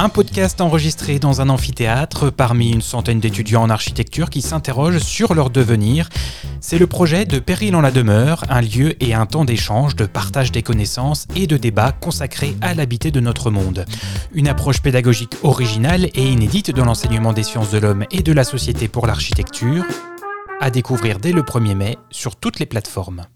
Un podcast enregistré dans un amphithéâtre parmi une centaine d'étudiants en architecture qui s'interrogent sur leur devenir. C'est le projet de Péril en la demeure, un lieu et un temps d'échange, de partage des connaissances et de débats consacrés à l'habité de notre monde. Une approche pédagogique originale et inédite de l'enseignement des sciences de l'homme et de la société pour l'architecture, à découvrir dès le 1er mai sur toutes les plateformes.